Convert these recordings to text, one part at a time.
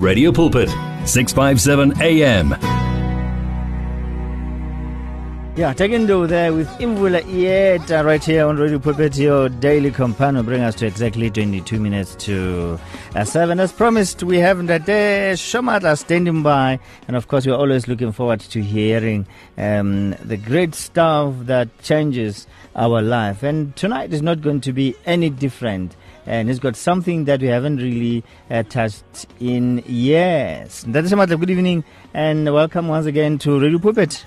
Radio Pulpit, 657 AM. Yeah, taking do there with Imvula Ieta right here on Radio Pulpit, your daily companion, bring us to exactly 22 minutes to uh, 7. As promised, we have Ndate Shamatla standing by, and of course, we're always looking forward to hearing um, the great stuff that changes our life. And tonight is not going to be any different and it's got something that we haven't really uh, touched in years. That is Shamatla, good evening and welcome once again to Radio Pulpit.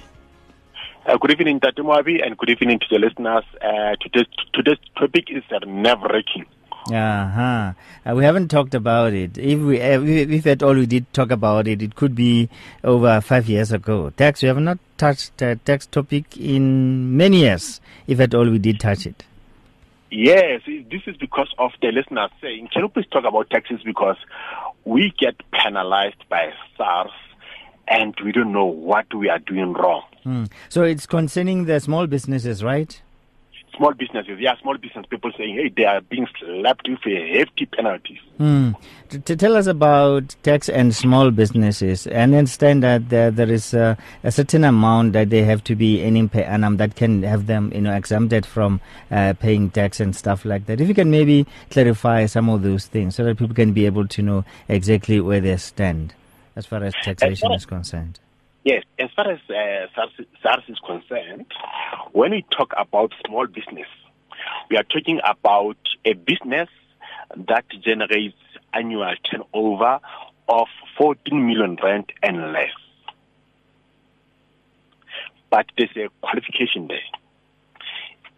Uh, good evening, Tatimabi, and good evening to the listeners. Uh, today's, today's topic is uh, nerve-wracking. Uh-huh. Uh, we haven't talked about it. If we, uh, if at all we did talk about it, it could be over five years ago. Tax, we have not touched uh, tax topic in many years, if at all we did touch it. Yes, this is because of the listeners saying, can you please talk about taxes because we get penalized by SARS and we don't know what we are doing wrong. Hmm. So it's concerning the small businesses, right? Small businesses, yeah, small business people saying, hey, they are being slapped with hefty penalties. Mm. To, to, tell us about tax and small businesses, and understand that there, there is a, a, certain amount that they have to be earning per annum that can have them, you know, exempted from uh, paying tax and stuff like that. If you can maybe clarify some of those things so that people can be able to know exactly where they stand as far as taxation is concerned. Yes, as far as uh, SARS, SARS is concerned, when we talk about small business, we are talking about a business that generates annual turnover of 14 million rand and less. But there's a qualification there.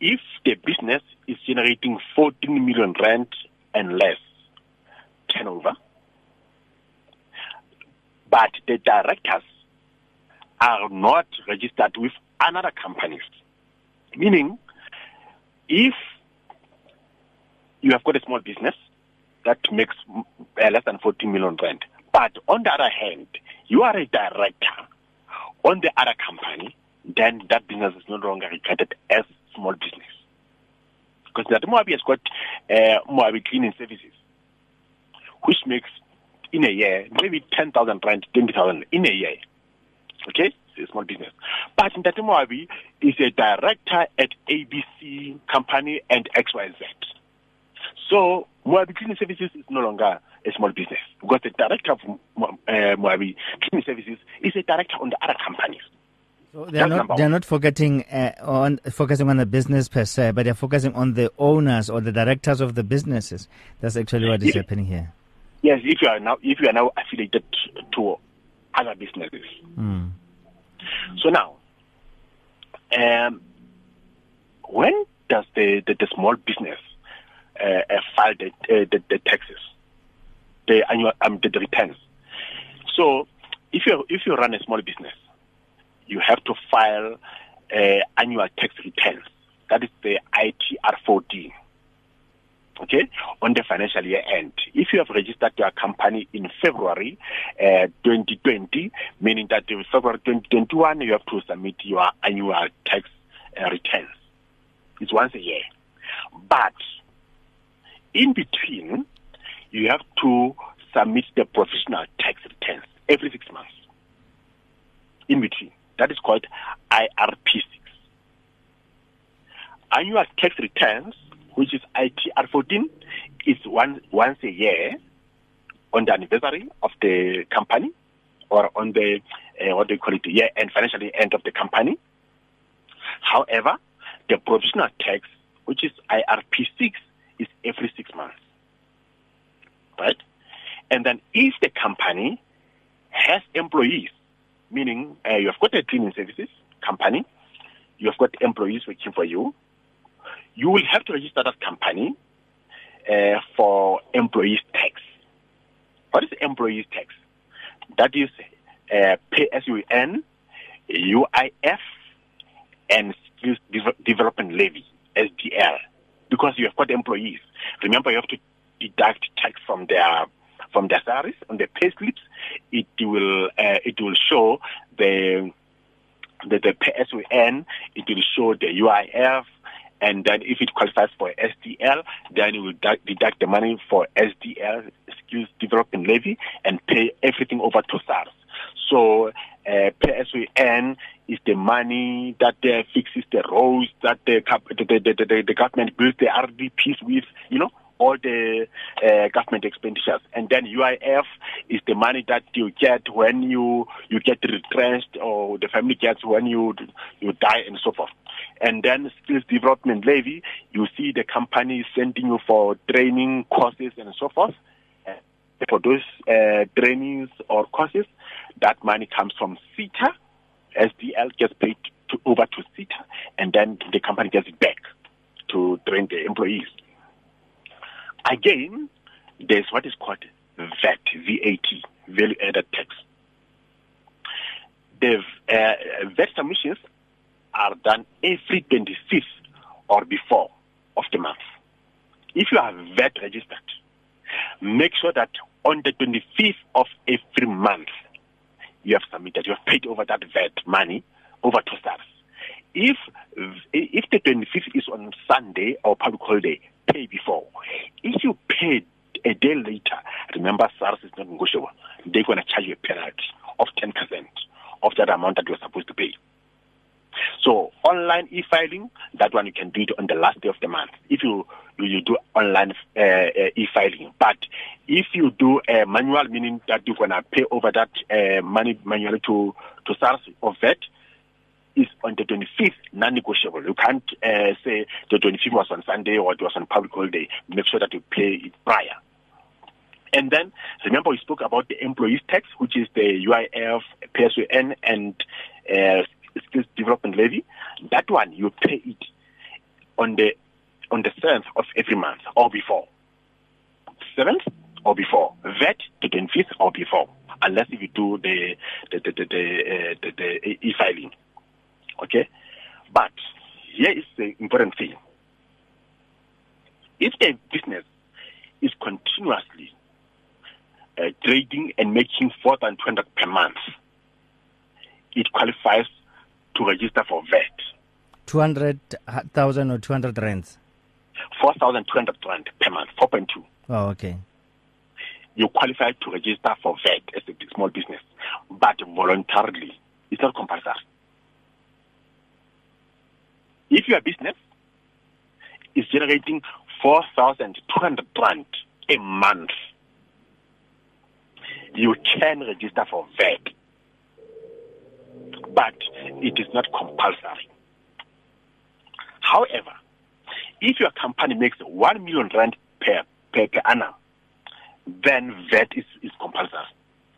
If the business is generating 14 million rand and less turnover, but the directors are not registered with another companies. Meaning, if you have got a small business that makes uh, less than 40 million rand, but on the other hand, you are a director on the other company, then that business is no longer regarded as small business. Because that Moabi has got uh, Moabi cleaning services, which makes in a year maybe 10,000 rand, 20,000 in a year. Okay? It's a small business. But Ntate Moabi is a director at ABC Company and XYZ. So Moabi Cleaning Services is no longer a small business because the director of uh, Moabi Cleaning Services is a director on the other companies. So they're not, they're not focusing uh, on focusing on the business per se, but they're focusing on the owners or the directors of the businesses. That's actually what is happening here. Yes, if you are now if you are now affiliated to other businesses. Mm. So now, um, when does the, the, the small business uh, uh, file the, uh, the, the taxes, the annual um, the, the returns? So if you if you run a small business, you have to file uh, annual tax returns. That is the ITR 14 okay, on the financial year end. If you have registered your company in February uh, 2020, meaning that in February 2021, you have to submit your annual tax uh, returns. It's once a year. But in between, you have to submit the provisional tax returns every six months. In between. That is called IRP6. Annual tax returns which is ITR 14, is one, once a year on the anniversary of the company or on the, uh, what do you call it, year end, financial end of the company. However, the provisional tax, which is IRP 6, is every six months. Right? And then if the company has employees, meaning uh, you have got a cleaning services company, you have got employees working for you, you will have to register that company uh, for employees tax. What is employees tax? That is uh, PSUN, UIF, and Skills Development Levy, SDL, because you have got employees. Remember, you have to deduct tax from their from their salaries on their pay slips. It will uh, it will show the the, the PSUN, it will show the UIF, and then if it qualifies for SDL, then you will deduct the money for SDL, skills development levy, and pay everything over to SARS. So uh, is the money that uh, fixes the roads that the, the, the, the, the government builds the RDPs with, you know, all the uh, government expenditures. And then UIF is the money that you get when you you get retrenched or the family gets when you you die and so forth. And then skills development levy, you see the company sending you for training courses and so forth. For those uh, trainings or courses, that money comes from SETA. SDL gets paid to, over to SETA, and then the company gets it back to train the employees. Again, there's what is called VAT, VAT, value added tax. The uh, VAT submissions are done every 25th or before of the month. If you are VAT registered, make sure that on the 25th of every month, you have submitted, you have paid over that VAT money over to SARS. If if the 25th is on Sunday or public holiday, pay before. If you pay a day later, remember SARS is not negotiable. They're going to charge you a penalty of 10% of that amount that you're supposed to pay. So online e-filing, that one you can do it on the last day of the month. If you you do online uh, uh, e-filing, but if you do a manual, meaning that you're gonna pay over that uh, money manually to to SARS or VAT, is on the 25th, non-negotiable. You can't uh, say the 25th was on Sunday or it was on public holiday. Make sure that you pay it prior. And then remember we spoke about the employees tax, which is the UIF, PSUN, and uh, skills development levy. That one you pay it on the on the seventh of every month or before. Seventh or before. VAT the twenty fifth or before. Unless if you do the the the the, the, uh, the, the e-filing. Okay? But here is the important thing. If a business is continuously uh, trading and making 4,200 per month, it qualifies to register for VAT. 200,000 or 200 rands? 4,200 rand per month, 4.2. Oh, okay. You qualify to register for VAT as a small business, but voluntarily. It's not compulsory. If your business is generating 4,200 rand a month, you can register for VAT but it is not compulsory. However, if your company makes 1 million rand per, per, per annum, then VAT is, is compulsory.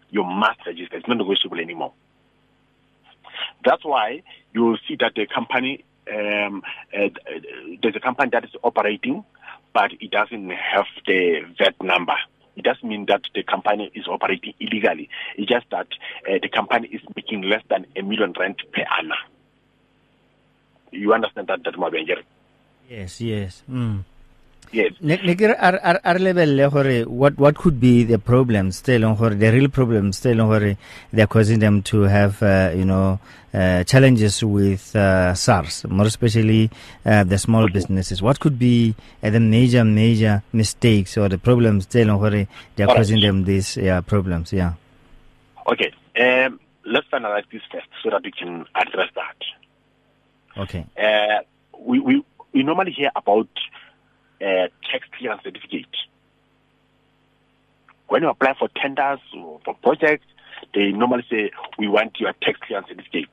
You must register. It's not negotiable anymore. That's why you will see that the company, um, uh, there's a company that is operating, but it doesn't have the VAT number it doesn't mean that the company is operating illegally. It's just that uh, the company is making less than a million rand per annum. You understand that, that Mabenjeri? Yes, yes. Mm. Yes. Ar level hore what what could be the problems still hore the real problems still hore they're causing them to have uh, you know uh, challenges with uh, SARS more especially uh, the small businesses. What could be uh, the major major mistakes or the problems still hore they're causing them these yeah, problems yeah. Okay. Um, let's analyze this first so that we can address that. Okay. Uh, we, we we normally hear about uh, tax clearance certificate. When you apply for tenders or for projects, they normally say, we want your tax clearance certificate.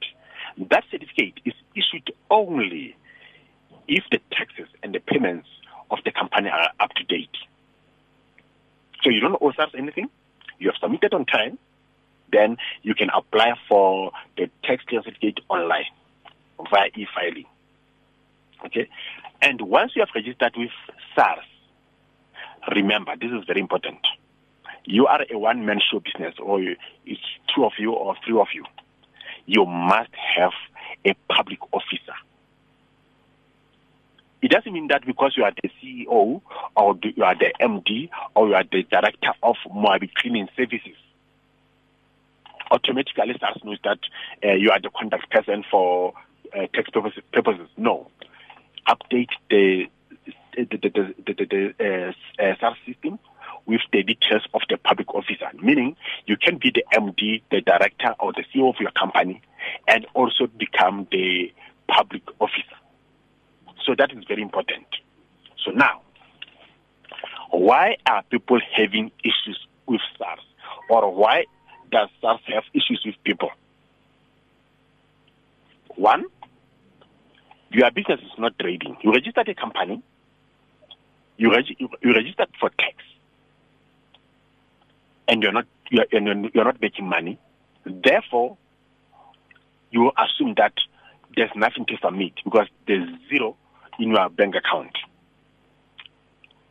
That certificate is issued only if the taxes and the payments of the company are up to date. So you don't owe us anything. You have submitted on time. Then you can apply for the tax clearance certificate online via e-filing. Okay. And once you have registered with SARS, remember, this is very important. You are a one man show business, or it's two of you or three of you. You must have a public officer. It doesn't mean that because you are the CEO or you are the MD or you are the director of Moabi Cleaning Services, automatically SARS knows that uh, you are the contact person for uh, tax purposes. No update the the the the, the, uh, uh, SARS system with the details of the public officer, meaning you can be the MD, the director, or the CEO of your company, and also become the public officer. So that is very important. So now, why are people having issues with SARS? Or why does SARS have issues with people? One, your business is not trading. You registered a company, you, reg- you registered for tax, and you're not you're, you're not making money. Therefore, you assume that there's nothing to submit because there's zero in your bank account.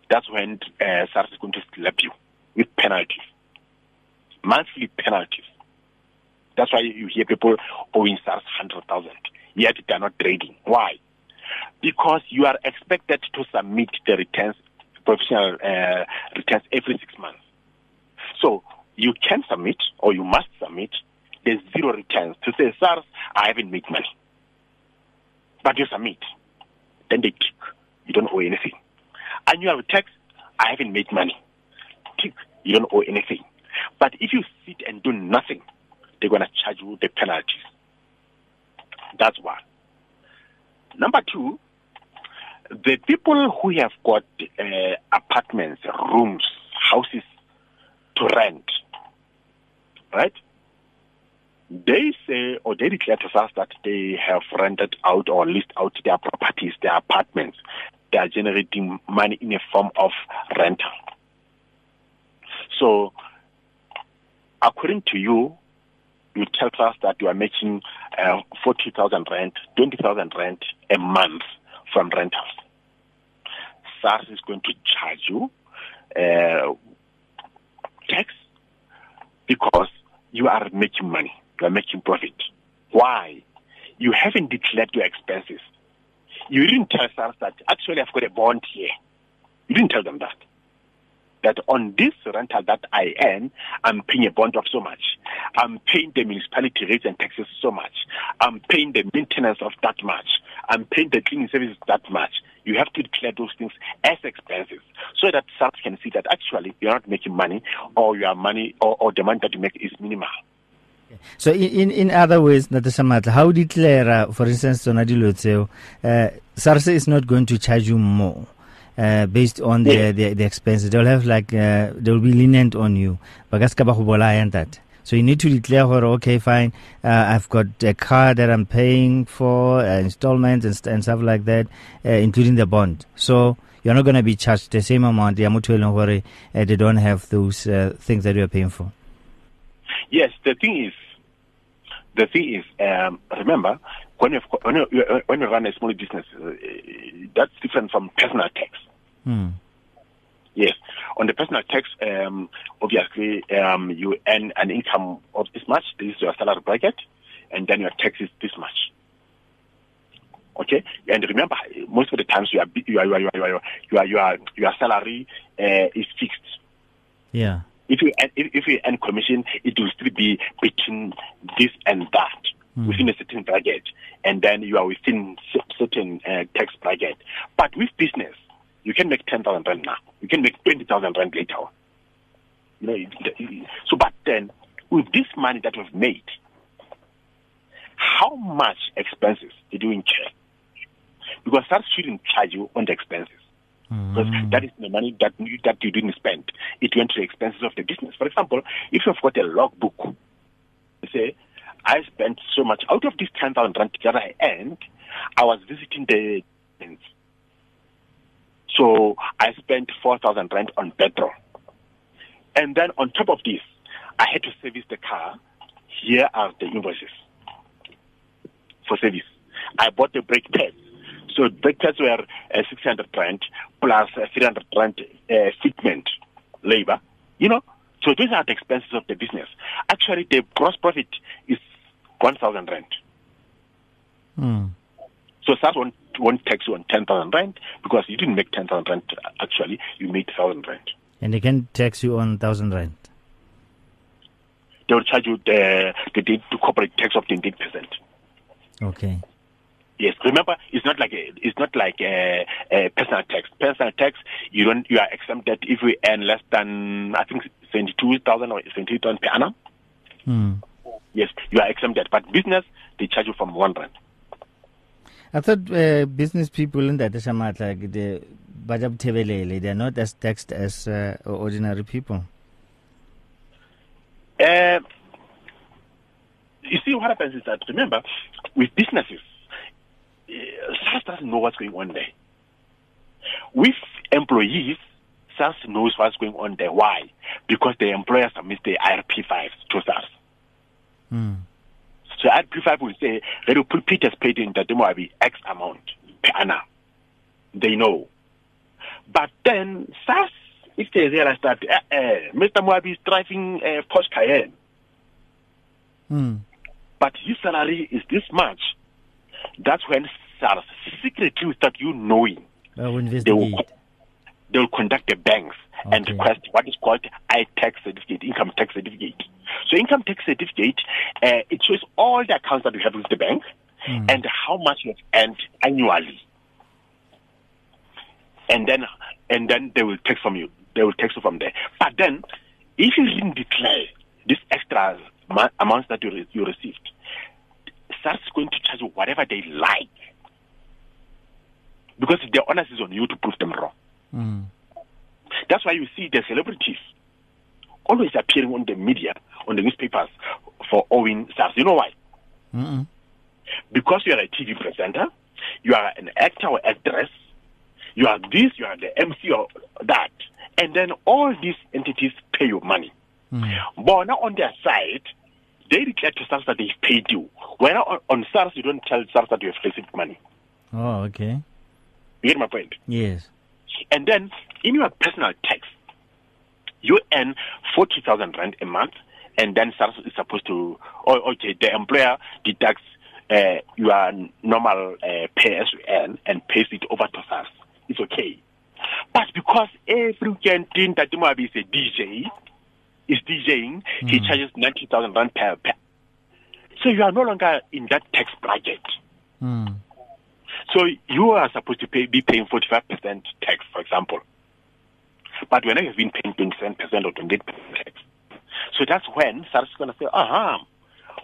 That's when uh, SARS is going to slap you with penalties, monthly penalties. That's why you hear people owing SARS 100,000, yet they're not trading. Why? Because you are expected to submit the returns, provisional uh, returns every six months. So you can submit or you must submit the zero returns to say, SARS, I haven't made money. But you submit. Then they tick. You don't owe anything. Annual tax, I haven't made money. Tick. You don't owe anything. But if you sit and do nothing, they're going to charge you the penalties. That's one. Number two, the people who have got uh, apartments, rooms, houses to rent, right? They say or they declare to us that they have rented out or leased out their properties, their apartments. They are generating money in a form of rental. So, according to you, you tell us that you are making uh, 40,000 rent, 20,000 rent a month from rentals. SARS is going to charge you uh, tax because you are making money, you are making profit. Why? You haven't declared your expenses. You didn't tell SARS that actually I've got a bond here. You didn't tell them that that on this rental that I earn, I'm paying a bond of so much. I'm paying the municipality rates and taxes so much. I'm paying the maintenance of that much. I'm paying the cleaning services that much. You have to declare those things as expenses so that SARS can see that actually you're not making money or your money or, or the money that you make is minimal. So in, in other ways, Natasamatla, how declare, uh, for instance, Donadilo uh, SARS is not going to charge you more uh, based on the, the, the expenses. They'll have like uh, they'll be lenient on you. that. So you need to declare, okay, fine, uh, I've got a car that I'm paying for, uh, installments and, and stuff like that, uh, including the bond. So you're not going to be charged the same amount. Uh, they don't have those uh, things that you're paying for. Yes, the thing is, the thing is, um, remember, when you when you when you run a small business, uh, that's different from personal tax. Hmm. Yes, on the personal tax, um, obviously um, you earn an income of this much. This is your salary bracket, and then your tax is this much. Okay, and remember, most of the times you are you are you are your your your your, your salary uh, is fixed. Yeah. If you if, if you earn commission, it will still be between this and that mm. within a certain bracket, and then you are within certain uh, tax bracket. But with business, you can make 10,000 rand now. You can make 20,000 rand later on. You know, so, but then, with this money that we've made, how much expenses did you incur? Because that shouldn't charge you on the expenses. Mm. Because that is the money that you, that you didn't spend. It went to the expenses of the business. For example, if you've got a logbook, you say, I spent so much. Out of this 10,000 rand that I earned, I was visiting the so I spent 4,000 rand on petrol. And then on top of this, I had to service the car. Here are the invoices for service. I bought the brake pads. So brake pads were uh, 600 rand plus uh, 300 rand uh, fitment labor. You know, so these are the expenses of the business. Actually, the gross profit is 1,000 rand. Mm. So SARS won't, won't tax you on 10,000 rand because you didn't make 10,000 rand actually, you made 1,000 rand. And they can tax you on 1,000 rand? They will charge you the, the, the corporate tax of 28%. Okay. Yes, remember, it's not like a, it's not like a, a personal tax. Personal tax, you don't, you are exempted if you earn less than I think seventy-two thousand or seventy thousand per annum. Hmm. Yes, you are exempted. But business, they charge you from one rand. I thought uh, business people in that like the bajab tebelele, they're not as taxed as uh, ordinary people. Uh, you see, what happens is that remember, with businesses, uh, SARS doesn't know what's going on there. With employees, SARS knows what's going on there. Why? Because the employer submits the IRP5 to SARS. Hmm. So IRP5 will say, they will put Peter's paid in will be X amount per annum. They know. But then SARS, if they realize that uh, uh, Mr. Moabi is driving a uh, Porsche Cayenne, Hmm. but his salary is this much, that's when SARS secretly without you knowing, they will, investigate. they will conduct the banks and request what is called I-tax certificate, income tax certificate. So income tax certificate, uh, it shows all the accounts that you have with the bank Hmm. and how much you have earned annually. And then, and then they will take from you. They will take you from there. But then, if you didn't declare this extra amounts that you, re- you received, SARS is going to charge you whatever they like. Because the onus is on you to prove them wrong. Hmm. That's why you see the celebrities always appearing on the media, on the newspapers for owing SARS. You know why? Mm-mm. Because you are a TV presenter, you are an actor or actress, you are this, you are the MC or that, and then all these entities pay you money. Hmm. But now on their side, they declare to SARS that they've paid you. When on, on SARS, you don't tell SARS that you have received money. Oh, okay. You get my point? Yes. And then in your personal tax, you earn 40,000 rand a month, and then SARS is supposed to, oh, okay, the employer deducts uh, your normal uh, pay as you earn and pays it over to SARS. It's okay. But because every weekend that Moabi is a DJ, is DJing, he Mm. charges 90,000 rand per, per. So you are no longer in that tax bracket. Hmm. So you are supposed to pay, be paying 45% tax, for example. But when you've been paying 27% or 28% tax. So that's when SARS is going to say, aha,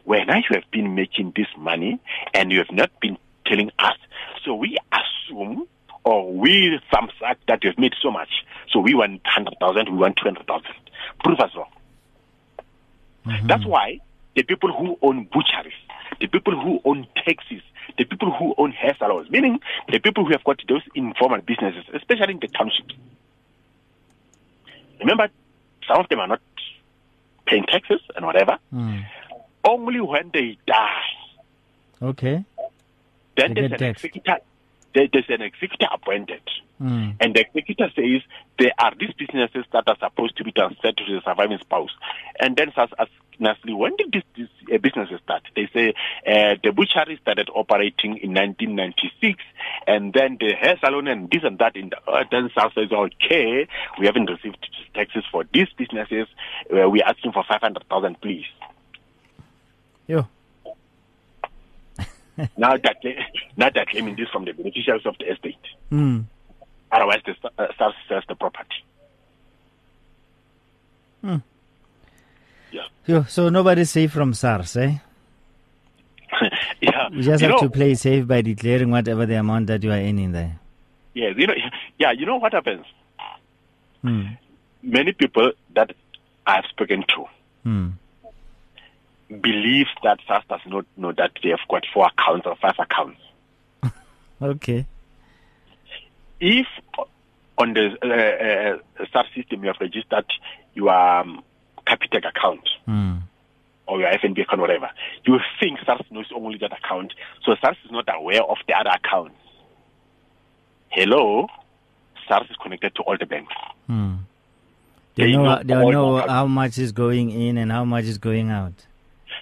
when I you have been making this money and you have not been telling us, so we assume or we thumbs up that you have made so much. So we want 100,000, we want 200,000. Prove us wrong. Mm-hmm. That's why the people who own butcheries, the people who own taxis, the people who own hair salons, meaning the people who have got those informal businesses, especially in the townships. Remember, some of them are not paying taxes and whatever. Hmm. Only when they die, Okay. then They there's an executor. There, there's an executor appointed. Hmm. And the executor says there are these businesses that are supposed to be transferred to the surviving spouse. And then ask Nestle, when did this, this uh, businesses start? They say uh, the butchery started operating in 1996, and then the hair salon and this and that. In the, uh, then SARS says, okay, we haven't received taxes for these businesses. Uh, we're asking for 500,000, please. Yo. now that now they're claiming this from the beneficiaries of the estate. Hmm. Otherwise, the uh, sells the property. Hmm. Yeah. Yo. So nobody's safe from SARS, eh? yeah. You just you have know, to play safe by declaring whatever the amount that you are earning there. Yes, you know, yeah, you know what happens? Hmm. Many people that I've spoken to Hmm. believe that SARS does not know that they have got four accounts or five accounts. Okay. If on the uh, uh, SARS system you have registered your um, Capitec account Hmm. or your FNB account, whatever, you think SARS knows only that account. So SARS is not aware of the other accounts. Hello? SARS is connected to all the banks. Hmm. They They know, they know how much is going in and how much is going out.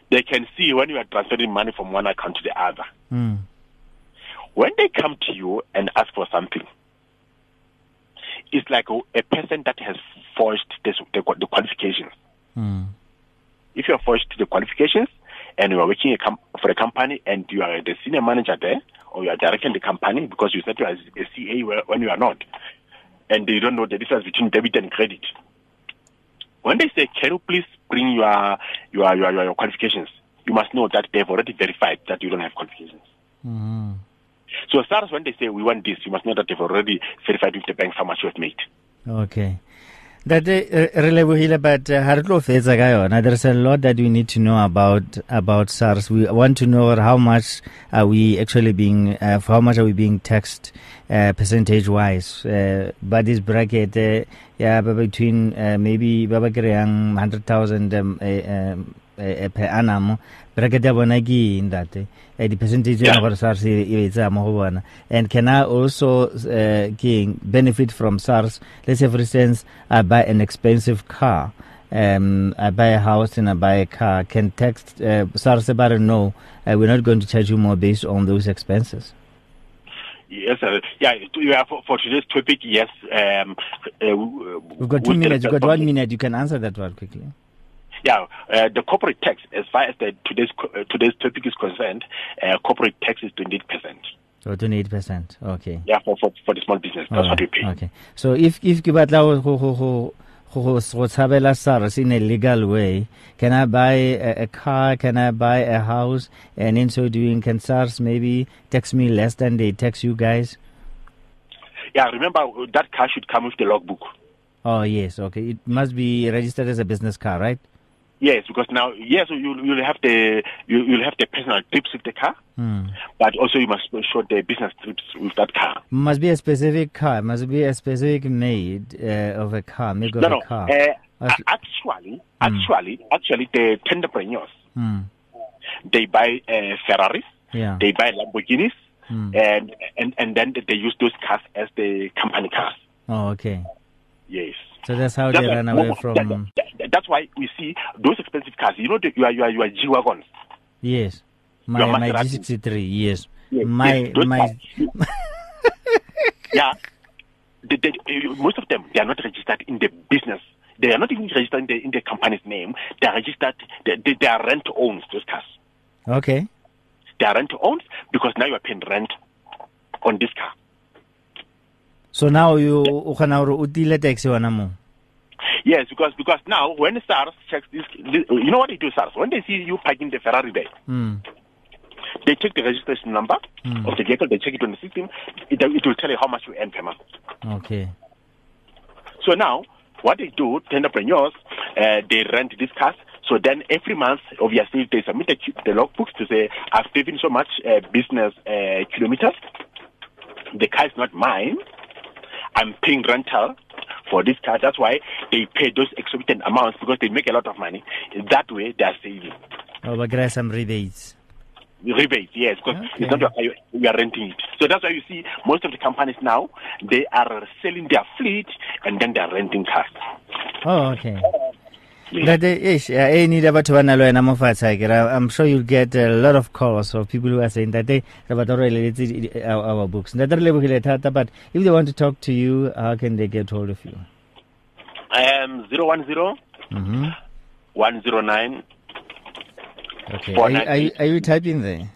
They can see when you are transferring money from one account to the other. Hmm. When they come to you and ask for something, it's like a, a person that has forged this, the, the qualifications. Hmm. If you are forged to the qualifications and you are working a com- for a company and you are the senior manager there or you are directing the company because you said you are a CA when you are not. And they don't know the difference between debit and credit. When they say, can you please bring your, your, your, your qualifications? You must know that they've already verified that you don't have qualifications. Mm-hmm. So as far as when they say we want this, you must know that they've already verified with the bank how much you have made. Okay. That re lebohile but ha re tlo fetsa ka yona. There's a lot that we need to know about about SARS. We want to know how much are we actually being uh, how much are we being taxed uh, percentage wise uh, but this bracket uh, yeah between uh, maybe ba ba kreyang 100,000 um, uh, um, uh, per annum bracket ya bona ke eng that uh, the percentage yeah. gore SARS e e tsaya mo go bona and can I also uh, ke benefit from SARS let's say for instance I buy an expensive car um, I buy a house and I buy a car can text uh, SARS about it no uh, we're not going to charge you more based on those expenses Yes, sir. Yeah, yeah for, for today's topic, yes. Um, uh, We've got two minutes. You've got one minute. You can answer that one quickly. Yeah, uh, the corporate tax, as far as the, today's uh, today's topic is concerned, uh, corporate tax is twenty eight percent. So twenty eight percent. Okay. Yeah, for, for for the small business, that's right. what we pay. Okay. So if if ke batla go go go go go tshabela SARS in a legal way, can I buy a, a car? Can I buy a house? And in so doing, can SARS maybe tax me less than they tax you guys? Yeah, remember that car should come with the logbook. Oh yes, okay. It must be registered as a business car, right? Yes, because now yes, you you'll have the you, you'll have the personal trips with the car, hmm. but also you must show the business trips with that car. Must be a specific car. Must be a specific made uh, of a car, make of no, a no. car. Uh, actually, actually, actually, the entrepreneurs Hmm. they buy uh, Ferraris, Yeah. they buy Lamborghinis, Hmm. and and and then they use those cars as the company cars. Oh, okay. Yes. So that's how That's they ran away from. that- that- that's why we see those expensive cars. You know, the, you are you are you are G wagons. Yes. My my Maserati. G63. Yes. Yes, My yes, my. yeah. They, they, uh, most of them they are not registered in the business. They are not even registered in the in the company's name. They are registered. They, they, they are rent owns those cars. Okay. They are rent owns because now you are paying rent on this car. So now you o kgona gore o tile tax yona mo. Yes, because because now when SARS checks this, this, you know what they do, SARS? When they see you parking the Ferrari there, Hmm. they take the registration number Hmm. of the vehicle, they check it on the system. It, it will tell you how much you earn per month. Okay. So now, what they do, the entrepreneurs, uh, they rent these cars. So then every month, obviously, they submit the, the logbooks to say, I've driven so much uh, business uh, kilometers. The car is not mine. I'm paying rental for this car. That's why they pay those exorbitant amounts because they make a lot of money. That way, they are saving. Oh, but get some rebates. Rebate, yes, because Okay. it's not your car, you- you are renting it. So that's why you see most of the companies now, they are selling their fleet and then they are renting cars. Oh, okay. That ish, yeah, eh, need about mo fatshe akere. I'm sure you'll get a lot of calls of people who are saying that they about related our, our books. That re lebogile thata, but if they want to talk to you, how can they get hold of you? Um, 010 Mm-hmm. 109. Okay. Are you, are, you, are you typing there?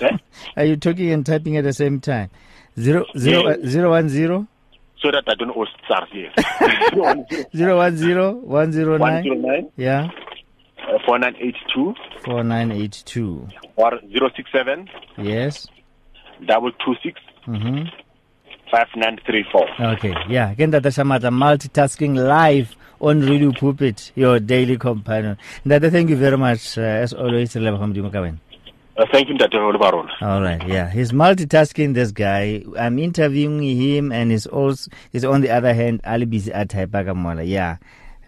Are you talking and typing at the same time? Zero zero Yeah. uh, zero one zero So that I don't owe SARS, yes. 010 zero one zero one zero nine. 109 Yeah. uh, 4982 Four nine eight two. or 067 Yes. 226 Mm-hmm. 5934. Okay. Yeah. Again, that Shamatla multitasking live on Radio Pulpit, your daily companion. Ndata, thank you very much. Uh, as always, Relebo Hamdi Mukawen. Uh, thank you, Dr. Olivaron. All right, yeah, he's multitasking. This guy, I'm interviewing him, and he's also he's on the other hand, Ali busy at Mola. Yeah,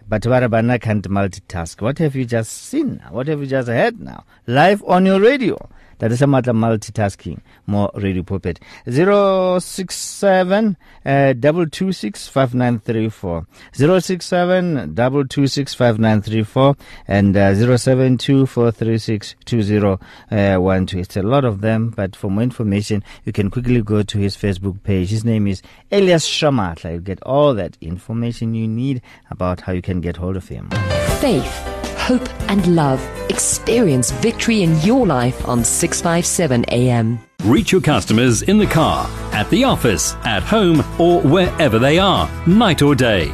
but Warabana can't multitask. What have you just seen? What have you just heard now? Live on your radio. That is a matter of multitasking. More radio puppet. Zero six seven uh, double two six five nine three four. Zero six seven double two six five nine three four and uh. It's a lot of them, but for more information, you can quickly go to his Facebook page. His name is Elias Shamatla. You get all that information you need about how you can get hold of him. Faith, hope and love. Experience victory in your life on 657 AM. Reach your customers in the car, at the office, at home, or wherever they are, night or day.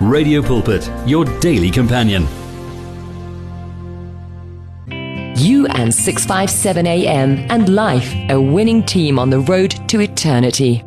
Radio Pulpit, your daily companion. You and 657 AM and life, a winning team on the road to eternity.